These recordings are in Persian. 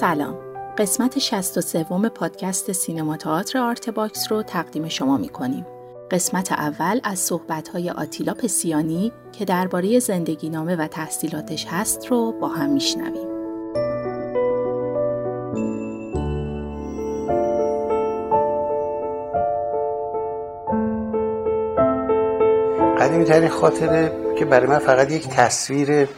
سلام قسمت 63 پادکست سینما تئاتر Art Box رو تقدیم شما می کنیم. قسمت اول از صحبت‌های آتیلا پسیانی که درباره زندگی نامه و تحصیلاتش هست رو با هم میشنویم. قدیمی ترین خاطره که برای من فقط یک تصویر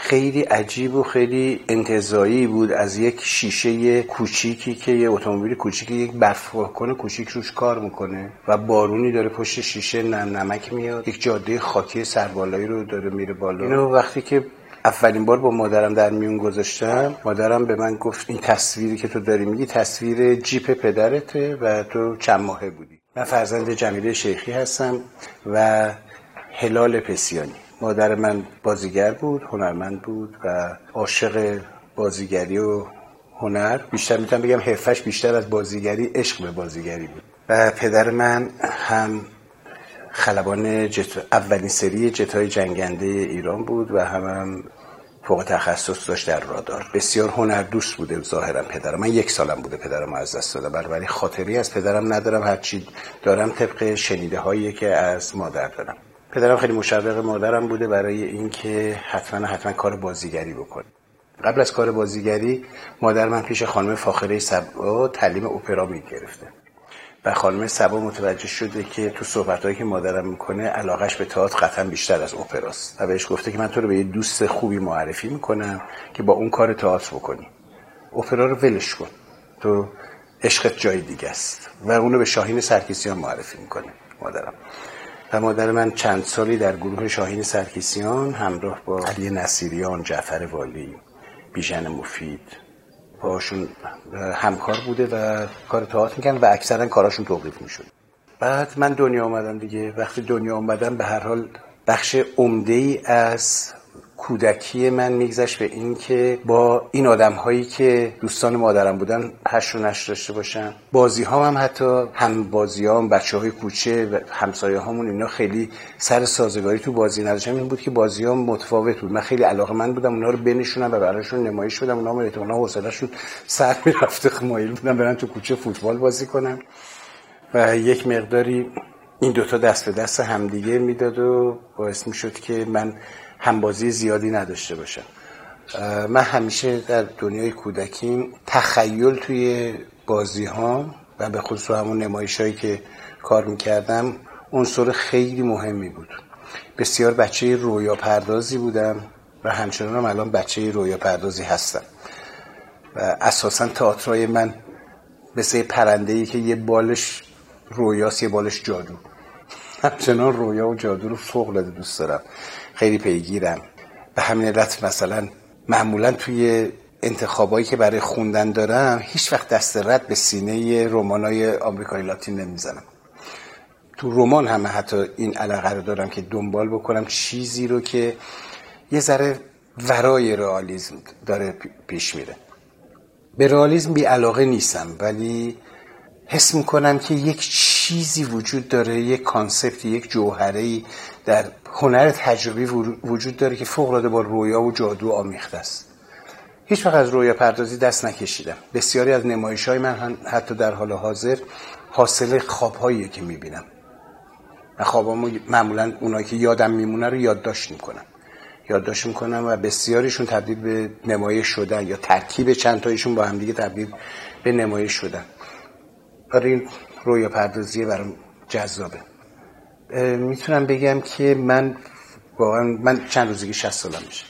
خیلی عجیب و خیلی انتظایی بود از یک شیشه کوچیکی که یه اتومبیل کوچیکی یک برف کنه کوچیک روش کار می‌کنه و بارونی داره پشت شیشه نم نمک میاد. یک جاده خاکی سربالایی رو داره میره بالا. اینو وقتی که اولین بار با مادرم در میون گذاشتم مادرم به من گفت این تصویری که تو داری میگی تصویر جیپ پدرته و تو چند ماهه بودی. من فرزند جمیله شیخی هستم و هلال پسیانی. مادر من بازیگر بود هنرمند بود و عاشق بازیگری و هنر. بیشتر می‌تونم بگم حرفش بیشتر از بازیگری عشق به بازیگری بود. و پدر من هم خلبان جت... اولین سری جتای جنگنده ایران بود و هم, هم فوق تخصص داشت در رادار. بسیار هنر دوست بوده ظاهرا پدرم من. یک سالم بوده پدرم از دست دادم. ولی خاطری از پدرم ندارم. هرچی دارم طبق شنیده هایی که از مادر دارم. پدرم خیلی مشوق مادرم بوده برای اینکه حتما حتما کار بازیگری بکنه. قبل از کار بازیگری مادر من پیش خانم فاخره سبا تعلیم اپرا می‌گرفته. و خانم سبا متوجه شده که تو صحبتهایی که مادرم می‌کنه علاقش به تئاتر قطعا بیشتر از اپراست. و بهش گفته که من تو رو به یه دوست خوبی معرفی می‌کنم که با اون کار تئاتر بکنی. اپرا رو ولش کن. تو عشقت جای دیگه است. و اونو به شاهین سرکیسیان معرفی می‌کنه مادرم. و مادر من چند سالی در گروه شاهین سرکیسیان همراه با علی نصیریان جعفر والی بیژن مفید باشون همکار بوده و کار تئاتر می‌کنن و اکثرا کاراشون توقیف می‌شد. بعد من دنیا آمدم دیگه. وقتی دنیا آمدم به هر حال بخش عمده از کودکی من میگذشت به این که با این آدم هایی که دوستان مادرم بودن هش و نش داشته باشم. بازی ها هم حتی هم بازی ها هم بچه های کوچه و همسایه هامون اینا خیلی سر سازگاری تو بازی نداشتم این بود که بازی ها متفاوت بود. من خیلی علاقه من بودم اونا رو بنشونم و براشون نمایش بدم. اونا هم اونا حوصله‌شون سر می‌رفته. مایل بودم برن تو کوچه فوتبال بازی کنم و یک مقداری این دوتا دست به دست همدیگه می‌داد و باعث می‌شد که من همبازی زیادی نداشته باشم. من همیشه در دنیای کودکیم تخیل توی بازی ها و به خصوص همون نمایش هایی که کار می‌کردم عنصر خیلی مهمی بود. بسیار بچه رویا پردازی بودم و همچنان هم الان بچه رویا پردازی هستم. و اساسا تئاترای من مثل پرنده ای که یه بالش رویاست یه بالش جادو. همچنان رویا و جادو رو فوق العاده دوست دارم. خیلی پیگیرم به همین علت مثلا معمولا توی انتخابایی که برای خوندن دارم هیچ وقت دست رد به سینه رمانای آمریکایی لاتین نمی‌زنم. تو رمان هم حتی این علاقه رو دارم که دنبال بکنم چیزی رو که یه ذره ورای رئالیسم داره پیش میره. به رئالیسم بی علاقه نیستم ولی حس می‌کنم که یک چیزی وجود داره یک کانسپت یک جوهره در هنر تجربی وجود داره که فوق با رویا و جادو آمیخته است. هیچ وقت از رویا پردازی دست نکشیدم. بسیاری از نمایش های من حتی در حال حاضر حاصل خواب که می‌بینم. خوابامو معمولا اونایی که یادم میمونه رو یادداشت می‌کنم. یادداشت می‌کنم و بسیاریشون تبدیل به نمایش شدن یا ترکیب چند تایشون با همدیگه تبدیل به نمایش شدن. برای این رویا پردازی برام جذابه. می‌تونم بگم که من واقعا من چند روزگی 60 سالم میشه.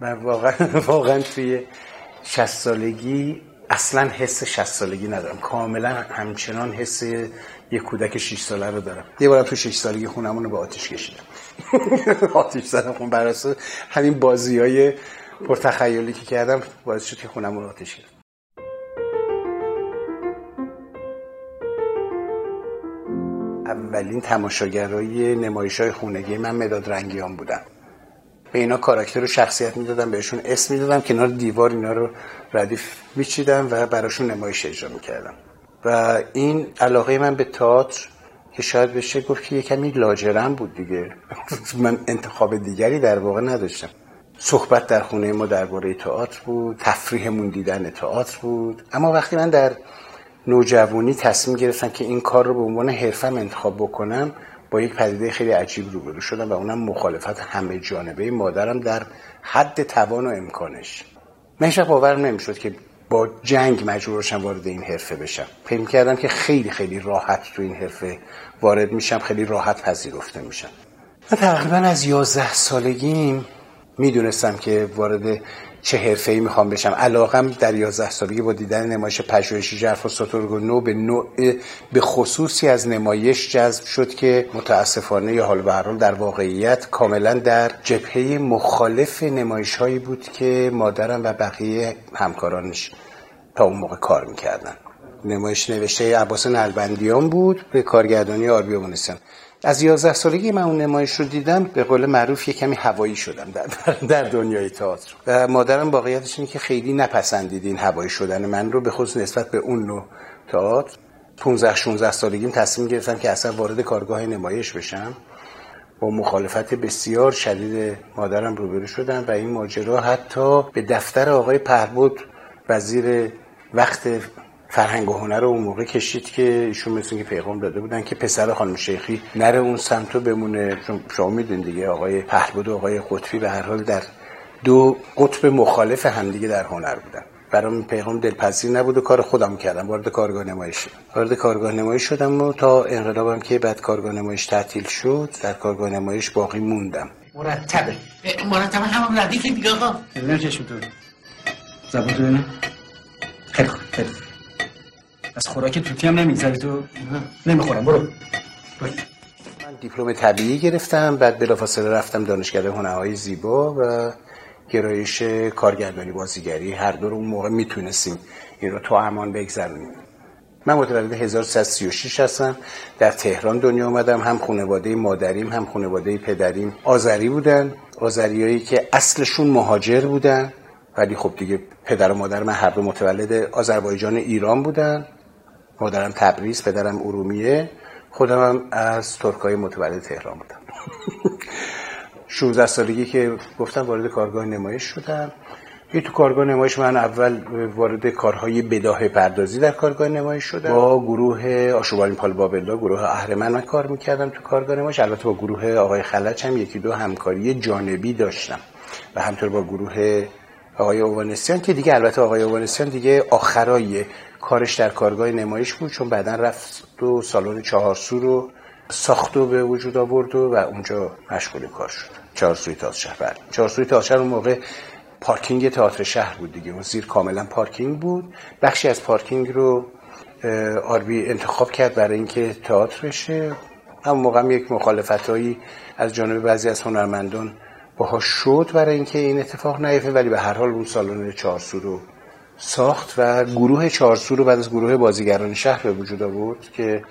من واقعا واقعا توی 60 سالگی اصلا حس 60 سالگی ندارم. کاملا همچنان حس یه کودک 6 ساله رو دارم. یه بارم تو 6 سالگی خونمون رو به آتیش کشیدم. آتیش زدم خون. بر همین بازی های پرتخیلی که کردم باعث شد که خونمون رو آتیش کشیدم اولین تماشاگرای نمایش های خونگی من مداد رنگیان بودم به اینا کاراکتر و شخصیت می‌دادم بهشون اسم می‌دادم کنار دیوار اینا رو ردیف میچیدم و براشون نمایش اجرا می‌کردم. و این علاقه من به تئاتر که شاید بشه گفت که یه کمی لاجرم بود دیگه. من انتخاب دیگری در واقع نداشتم. صحبت در خونه ما درباره تئاتر بود تفریحمون دیدن تئاتر بود. اما وقتی من در نوجوانی تصمیم گرفتم که این کار رو به عنوان حرفم انتخاب بکنم با یک پدیده خیلی عجیب روبرو شدم و اونم مخالفت همه جانبه مادرم در حد توان و امکانش. من باورم نمی‌شد که با جنگ مجبور وارد این حرفه بشم. فکر کردم که خیلی خیلی راحت تو این حرفه وارد میشم خیلی راحت پذیرفته میشم. من تقریبا از یازده سالگیم می‌دونستم که وارد چه حرفه ای می‌خوام بشم. علاقم در 11 سالگی با دیدن نمایش پژوهشی جرف و سترگو نو به نوع به خصوصی از نمایش جذب شد که متاسفانه یا حال به در واقعیت کاملا در جبهه مخالف نمایش هایی بود که مادرم و بقیه همکارانش تا اون موقع کار می‌کردن. نمایش نوشته عباس نلبندیان بود به کارگردانی آربی از 11 سالگی من اون نمایش رو دیدم به قول معروف یه کمی هوایی شدم در, در دنیای تئاتر. و مادرم واقعیتش اینه که خیلی نپسندید این هوایی شدن من رو به خصوص نسبت به اون نوع تئاتر. 15 16 سالگیم تصمیم گرفتم که اصلا وارد کارگاه نمایش بشم. با مخالفت بسیار شدید مادرم روبرو شدم و این ماجرا حتی به دفتر آقای پهبود وزیر وقت فرهنگ و هنر رو اون موقع کشید که ایشون مثل که پیغام داده بودن که پسر خانم شیخی نره اون سمت رو بمونه. چون شما می‌دونید دیگه آقای پهلود و آقای قطبی به هر حال در دو قطب مخالف همدیگه در هنر بودن. برام پیغام دلپذیر نبود و کار خودم کردم. وارد کارگاه نمایش وارد کارگاه نمایش شدم و تا انقلابم که بعد کارگاه نمایش تعطیل شد در کارگاه نمایش باقی موندم. مرتبه. مرتبه هم ردیف دیگه آقا. ببینم چشم تو. زبون خیلی خوب خیلی از خوراک توتی هم نمیگذری تو؟ نمی‌خورم برو. من دیپلم طبیعی گرفتم بعد بلافاصله رفتم دانشکده هنرهای زیبا و گرایش کارگردانی بازیگری. هر دو رو اون موقع می‌تونستیم این رو تو امان بگذرونیم. من متولد 1336 هستم. در تهران دنیا آمدم. هم خانواده مادریم هم خانواده پدریم آذری بودن. آذریایی که اصلشون مهاجر بودن. ولی خب دیگه پدر و مادر من هر دو متولد آذربایجان ایران بودن. مادرم تبریز پدرم ارومیه. خودم هم از ترکای متولد تهران بودم. 16 سالگی که گفتم وارد کارگاه نمایش شدم. یه تو کارگاه نمایش من اول وارد کارهای بداه پردازی در کارگاه نمایش شدم. با گروه آشوبالین پال بابلا گروه اهرمن من کار می‌کردم تو کارگاه نمایش. البته با گروه آقای خلچ هم یکی دو همکاری جانبی داشتم. و همطور با گروه آقای اوانسیان که دیگه البته آقای اوانسیان دیگه آخرای کارش در کارگاه نمایش بود چون بعدا رفت و سالن چهارسو رو ساخت و به وجود آورد و, اونجا مشغول کار شد. چهارسوی تاز شهر بله. چهارسوی تاز شهر اون موقع پارکینگ تئاتر شهر بود دیگه. اون زیر کاملا پارکینگ بود. بخشی از پارکینگ رو آربی انتخاب کرد برای اینکه تئاتر بشه. هم موقع هم یک مخالفتایی از جانب بعضی از هنرمندان باها شد برای اینکه این اتفاق نیفته ولی به هر حال اون سالن چهارسو رو ساخت و گروه چهارسو رو بعد از گروه بازیگران شهر به وجود آورد که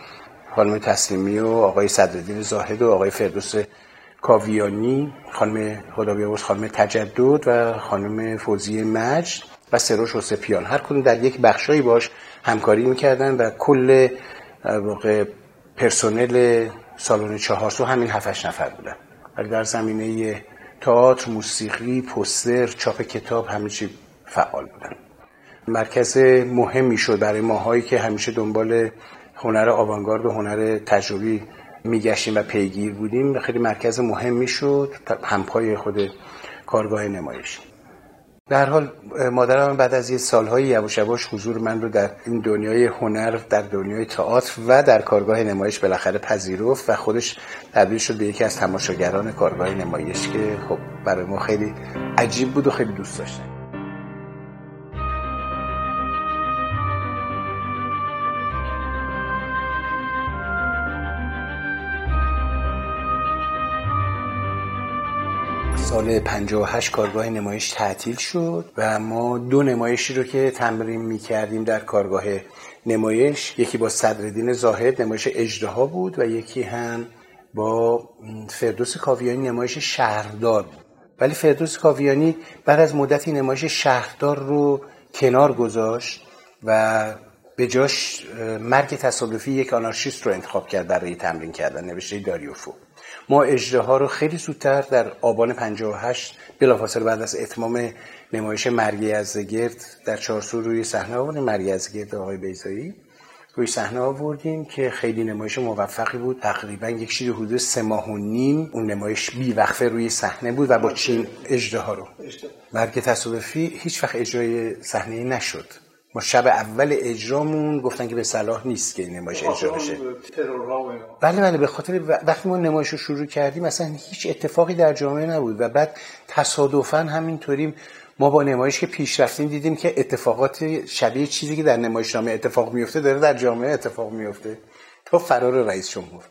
خانم تسلیمی و آقای صدرالدین زاهد و آقای فردوس کاویانی خانم خدا خانم تجدد و خانم فوزی مجد و سروش و سپیان هر کدوم در یک بخشایی باش همکاری می‌کردن و کل واقع پرسنل سالن چهارسو همین هفتش نفر بودن. ولی در زمینه تئاتر موسیقی پوستر چاپ کتاب همه چی فعال بودن. مرکز مهمی شد برای ماهایی که همیشه دنبال هنر آوانگارد و هنر تجربی میگشتیم و پیگیر بودیم. خیلی مرکز مهمی شد همپای خود کارگاه نمایش. در حال مادرم بعد از یه سالهای یواش یواش حضور من رو در این دنیای هنر در دنیای تئاتر و در کارگاه نمایش بالاخره پذیرفت و خودش تبدیل شد به یکی از تماشاگران کارگاه نمایش که خب برای ما خیلی عجیب بود و خیلی دوست داشتم سال 58 کارگاه نمایش تعطیل شد و ما دو نمایشی رو که تمرین می کردیم در کارگاه نمایش یکی با صدردین زاهد نمایش اجدها بود و یکی هم با فردوس کاویانی نمایش شهردار بود. ولی فردوس کاویانی بعد از مدتی نمایش شهردار رو کنار گذاشت و به جاش مرگ تصادفی یک آنارشیست رو انتخاب کرد برای تمرین کردن نوشته داریوفو. ما اجراها رو خیلی زودتر در آبان 58 بلافاصله بعد از اتمام نمایش مرگی از گرد در چارسو روی صحنه آوردیم مرگی از گرد آقای بیزایی روی صحنه آوردیم که خیلی نمایش موفقی بود. تقریبا یک چیز حدود سه ماه و نیم اون نمایش بی وقفه روی صحنه بود و با چین اجراها رو. مرگ تصادفی هیچ وقت اجرای صحنه نشد. ما شب اول اجرامون گفتن که به صلاح نیست که این نمایش اجرا بشه. بله بله به خاطر وقتی ما نمایش رو شروع کردیم اصلا هیچ اتفاقی در جامعه نبود و بعد تصادفا همینطوری ما با نمایش که پیش رفتیم دیدیم که اتفاقات شبیه چیزی که در نمایشنامه اتفاق میفته داره در جامعه اتفاق میفته تا فرار رئیس جمهور.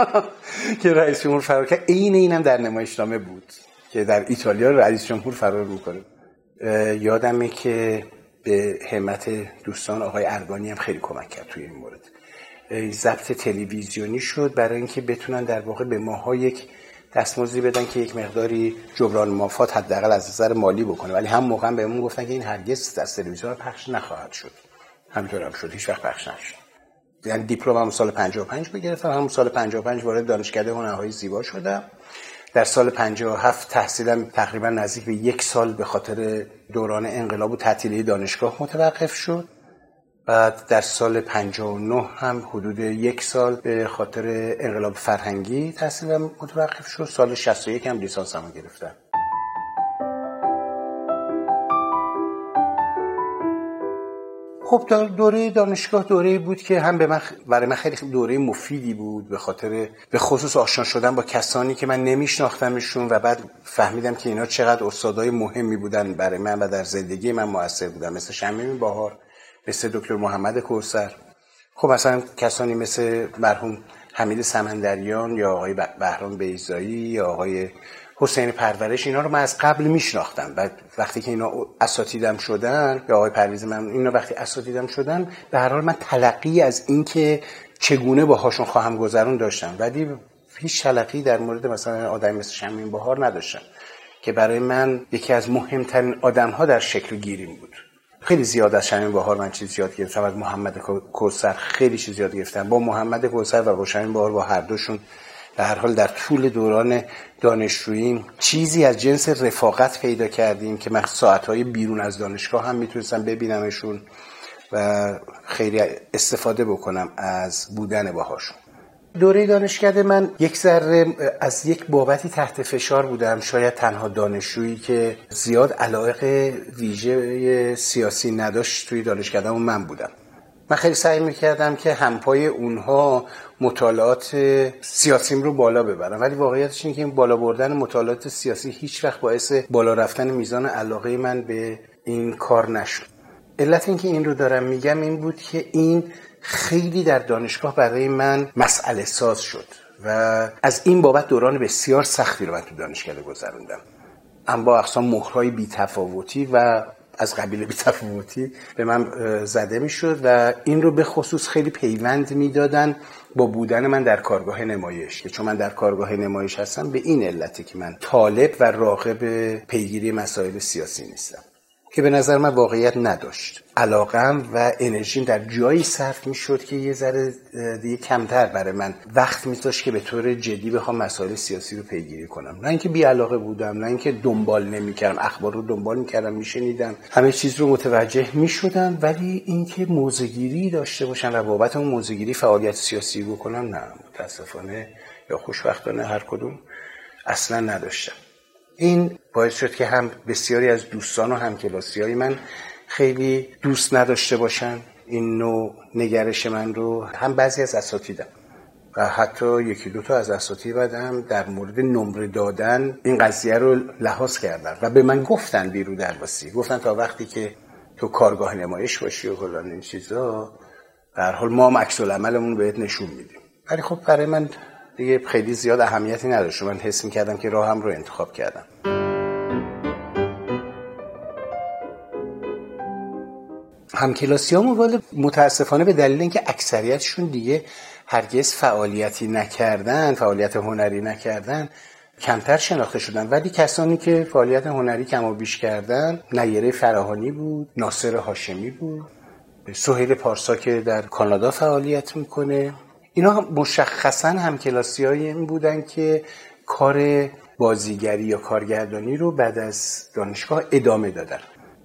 که رئیس جمهور فرار کرد. عین اینم در نمایشنامه بود که در ایتالیا رئیس جمهور فرار می‌کنه. یادمه که به همت دوستان آقای اربانی هم خیلی کمک کرد توی این مورد. ضبط تلویزیونی شد برای اینکه بتونن در واقع به ماها یک دستمزدی بدن که یک مقداری جبران مافات حداقل از نظر مالی بکنه. ولی هم موقع بهمون گفتن که این هرگز از تلویزیون پخش نخواهد شد. همینطور هم شد. هیچ وقت پخش نشد. یعنی دیپلم هم سال 55 بگرفتم هم سال 55 وارد دانشکده هنرهای زیبا شدم در سال 57 تحصیلم تقریبا نزدیک به یک سال به خاطر دوران انقلاب و تعطیلی دانشگاه متوقف شد. بعد در سال 59 هم حدود یک سال به خاطر انقلاب فرهنگی تحصیلم متوقف شد. سال 61 هم لیسانسمو گرفتم. خب دوره دانشگاه دوره بود که هم به من برای من خیلی دوره مفیدی بود به خاطر به خصوص آشنا شدن با کسانی که من نمیشناختمشون و بعد فهمیدم که اینا چقدر استادای مهمی بودن برای من و در زندگی من موثر بودن. مثل شمیم باهار مثل دکتر محمد کورسر خب مثلا کسانی مثل مرحوم حمید سمندریان یا آقای بهرام بیزایی یا آقای حسین پرورش اینا رو من از قبل میشناختم. و وقتی که اینا اساتیدم شدن یا آقای پرویز من اینا وقتی اساتیدم شدن به هر حال من تلقی از اینکه چگونه باهاشون خواهم گذرون داشتم. ولی هیچ تلقی در مورد مثلا آدم مثل شمین بهار نداشتم که برای من یکی از مهمترین آدم ها در شکل گیریم بود. خیلی زیاد از شمین بهار من چیز یاد گرفتم. از محمد کوسر خیلی چیز یاد گرفتم. با محمد کوسر و با شمین بهار با هر دوشون به هر حال در طول دوران دانشجویی چیزی از جنس رفاقت پیدا کردیم که من ساعتهای بیرون از دانشگاه هم می‌تونستم ببینمشون و خیلی استفاده بکنم از بودن باهاشون. دوره دانشکده من یک ذره از یک بابتی تحت فشار بودم شاید تنها دانشجویی که زیاد علاقه ویژه سیاسی نداشت توی دانشکده من بودم. من خیلی سعی می‌کردم که همپای اونها مطالعات سیاسیم رو بالا ببرم. ولی واقعیتش اینه که این بالا بردن مطالعات سیاسی هیچ وقت باعث بالا رفتن میزان علاقه من به این کار نشد. علت اینکه این رو دارم میگم این بود که این خیلی در دانشگاه برای من مسئله ساز شد و از این بابت دوران بسیار سختی رو من تو دانشگاه گذروندم. اما با اقسام مهرهای بیتفاوتی و از قبیل بیتفاوتی به من زده می‌شد و این رو به خصوص خیلی پیوند می‌دادن با بودن من در کارگاه نمایش. که چون من در کارگاه نمایش هستم به این علتی که من طالب و راقب پیگیری مسائل سیاسی نیستم. که به نظر من واقعیت نداشت. علاقم و انرژیم در جایی صرف می شد که یه ذره دیگه کمتر برای من وقت میذاشت که به طور جدی بخوام مسائل سیاسی رو پیگیری کنم. نه اینکه بی علاقه بودم نه اینکه دنبال نمی‌کردم. اخبار رو دنبال می‌کردم میشنیدم. همه چیز رو متوجه می‌شدم ولی اینکه موزگیری داشته باشم و بابت اون موزگیری فعالیت سیاسی بکنم نه. متاسفانه یا خوشبختانه هر کدوم اصلا نداشتم. این باعث شد که هم بسیاری از دوستان و همکلاسی های من خیلی دوست نداشته باشن این نوع نگرش من رو هم بعضی از اساتیدم و حتی یکی دو تا از اساتید بعدم در مورد نمره دادن این قضیه رو لحاظ کردن و به من گفتن بیرو درواسی گفتن تا وقتی که تو کارگاه نمایش باشی و کلان این چیزا در حال ما هم عکس العملمون بهت نشون میدیم. ولی خب برای من دیگه خیلی زیاد اهمیتی نداشت. من حس می‌کردم که راهم رو انتخاب کردم. همکلاسی ولی متاسفانه به دلیل اینکه اکثریتشون دیگه هرگز فعالیتی نکردن فعالیت هنری نکردن کمتر شناخته شدن. ولی کسانی که فعالیت هنری کم و بیش کردن نیره فراهانی بود ناصر هاشمی بود سهیل پارسا که در کانادا فعالیت می‌کنه. اینا مشخصا هم کلاسی های این بودن که کار بازیگری یا کارگردانی رو بعد از دانشگاه ادامه دادن.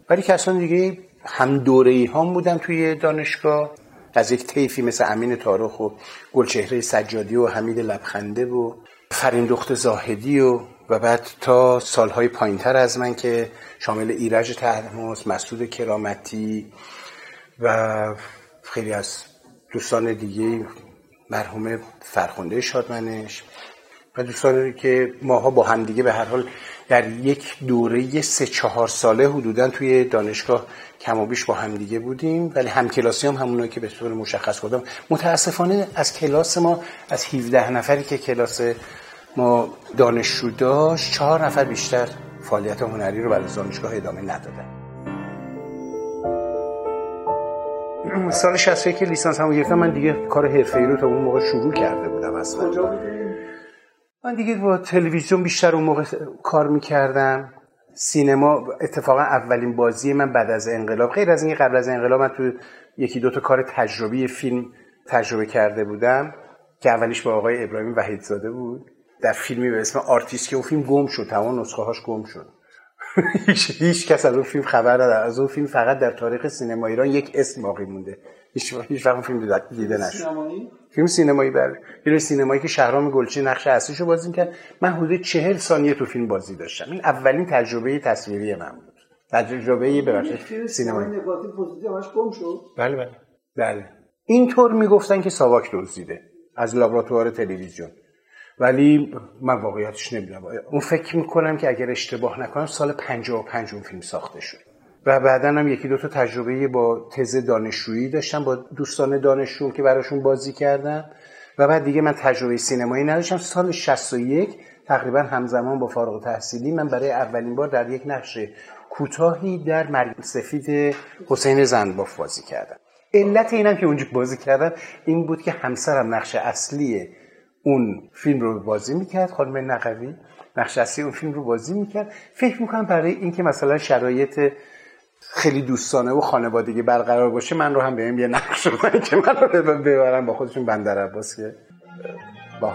ولی کسان دیگه هم دوره ای هم بودن توی دانشگاه. از یک طیفی مثل امین تارخ و گلچهره سجادی و حمید لبخنده و فرین دخت زاهدی و و بعد تا سالهای پایینتر از من که شامل ایرج تحماس مسعود کرامتی و خیلی از دوستان دیگه مرحوم فرخنده شادمنش و دوستانی که ماها با همدیگه به هر حال در یک دوره سه چهار ساله حدودا توی دانشگاه کم و بیش با همدیگه بودیم. ولی همکلاسی هم همونایی که به طور مشخص بودم متاسفانه از کلاس ما از 17 نفری که کلاس ما دانشجو داشت چهار نفر بیشتر فعالیت هنری رو برای دانشگاه ادامه ندادن. سال 61 که لیسانس هم گرفتم من دیگه کار حرفه‌ای رو تا اون موقع شروع کرده بودم اصلا من دیگه با تلویزیون بیشتر اون موقع کار می‌کردم. سینما اتفاقا اولین بازی من بعد از انقلاب غیر از این قبل از انقلاب من تو یکی دو تا کار تجربی فیلم تجربه کرده بودم که اولیش با آقای ابراهیم وحیدزاده بود. در فیلمی به اسم آرتیست که اون فیلم گم شد تمام نسخه هاش گم شد. هیچ, کس از اون فیلم خبر نداره. از اون فیلم فقط در تاریخ سینما ایران یک اسم باقی مونده. هیچ هیچ وقت فیلم دیده نشد. فیلم سینمایی بر فیلم سینمایی که شهرام گلچین نقش اصلیشو بازی کرد من حدود چهل ثانیه تو فیلم بازی داشتم. این اولین تجربه تصویری من بود. تجربه ببخشید سینمایی. بله بله. بله. اینطور می‌گفتن که ساواک دزدیده از لابراتوار تلویزیون. ولی من واقعیتش نمی‌دونم. اون فکر می‌کنم که اگر اشتباه نکنم سال 55 اون فیلم ساخته شد. و بعدا هم یکی دو تا تجربه با تز دانشجویی داشتم با دوستان دانشجو که براشون بازی کردم. و بعد دیگه من تجربه سینمایی نداشتم. سال 61 تقریبا همزمان با فارغ تحصیلی من برای اولین بار در یک نقش کوتاهی در مرگ سفید حسین زنباف بازی کردم. علت اینم که اونجا بازی کردم این بود که همسرم نقش اصلی اون فیلم رو بازی می‌کرد خانم نقوی نقش اصلی اون فیلم رو بازی می‌کرد. فکر می‌کنم برای اینکه مثلا شرایط خیلی دوستانه و خانوادگی برقرار باشه من رو هم بهم یه نقش که من رو ببرم با خودشون بندر عباس که با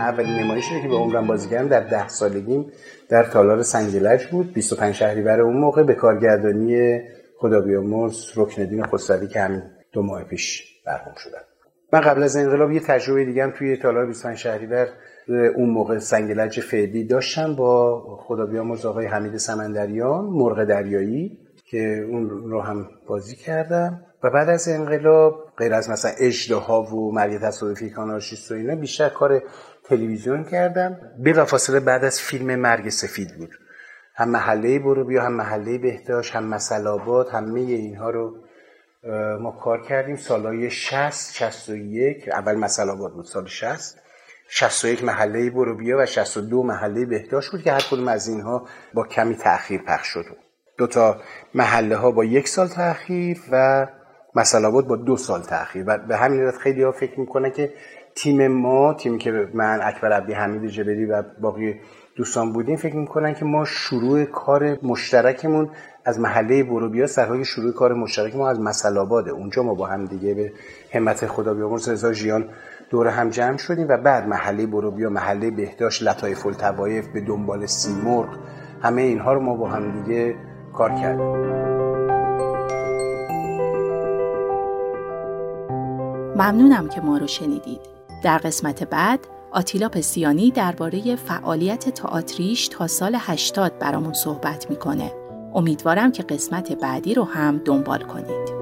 اولین نمایشی که به عمرم بازی کردم در ده سالگیم در تالار سنگلج بود. 25 شهریور اون موقع به کارگردانی خدا بیامرز رکندین خسروی که همین دو ماه پیش برهم شدن. من قبل از انقلاب یه تجربه دیگه هم توی تالار 25 شهریور اون موقع سنگلج فعلی داشتم با خدا بیامرز آقای حمید سمندریان مرغ دریایی که اون رو هم بازی کردم. و بعد از انقلاب غیر از مثلا اجدها و مرگ تصادفی کانال و اینا بیشتر کار تلویزیون کردم. بلافاصله بعد از فیلم مرگ سفید بود. هم محله برو بیا هم محله بهداشت هم مسلابات همه اینها رو ما کار کردیم. سالهای 60 61 اول مسلابات بود سال 60 61 محله برو بیا و 62 محله بهداشت بود که هر کدوم از اینها با کمی تاخیر پخش شد. دو تا محله ها با یک سال تاخیر و مسلابات با دو سال تاخیر و به همین علت خیلی ها فکر می‌کنه که تیم ما تیمی که من اکبر عبدی حمید جبری و باقی دوستان بودیم فکر می‌کنن که ما شروع کار مشترکمون از محله بروبیا سرهای شروع کار مشترک ما از مسلاباده اونجا ما با هم دیگه به همت خدا بیامرز. رضا ژیان دور هم جمع شدیم و بعد محله بروبیا محله بهداشت لطایف التوایف به دنبال سیمرغ همه اینها رو ما با هم دیگه کار کردیم. ممنونم که ما رو شنیدید. در قسمت بعد آتیلا پسیانی درباره فعالیت تئاتریش تا سال 80 برامون صحبت می‌کنه. امیدوارم که قسمت بعدی رو هم دنبال کنید.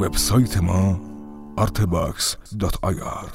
وبسایت ما artbox.ir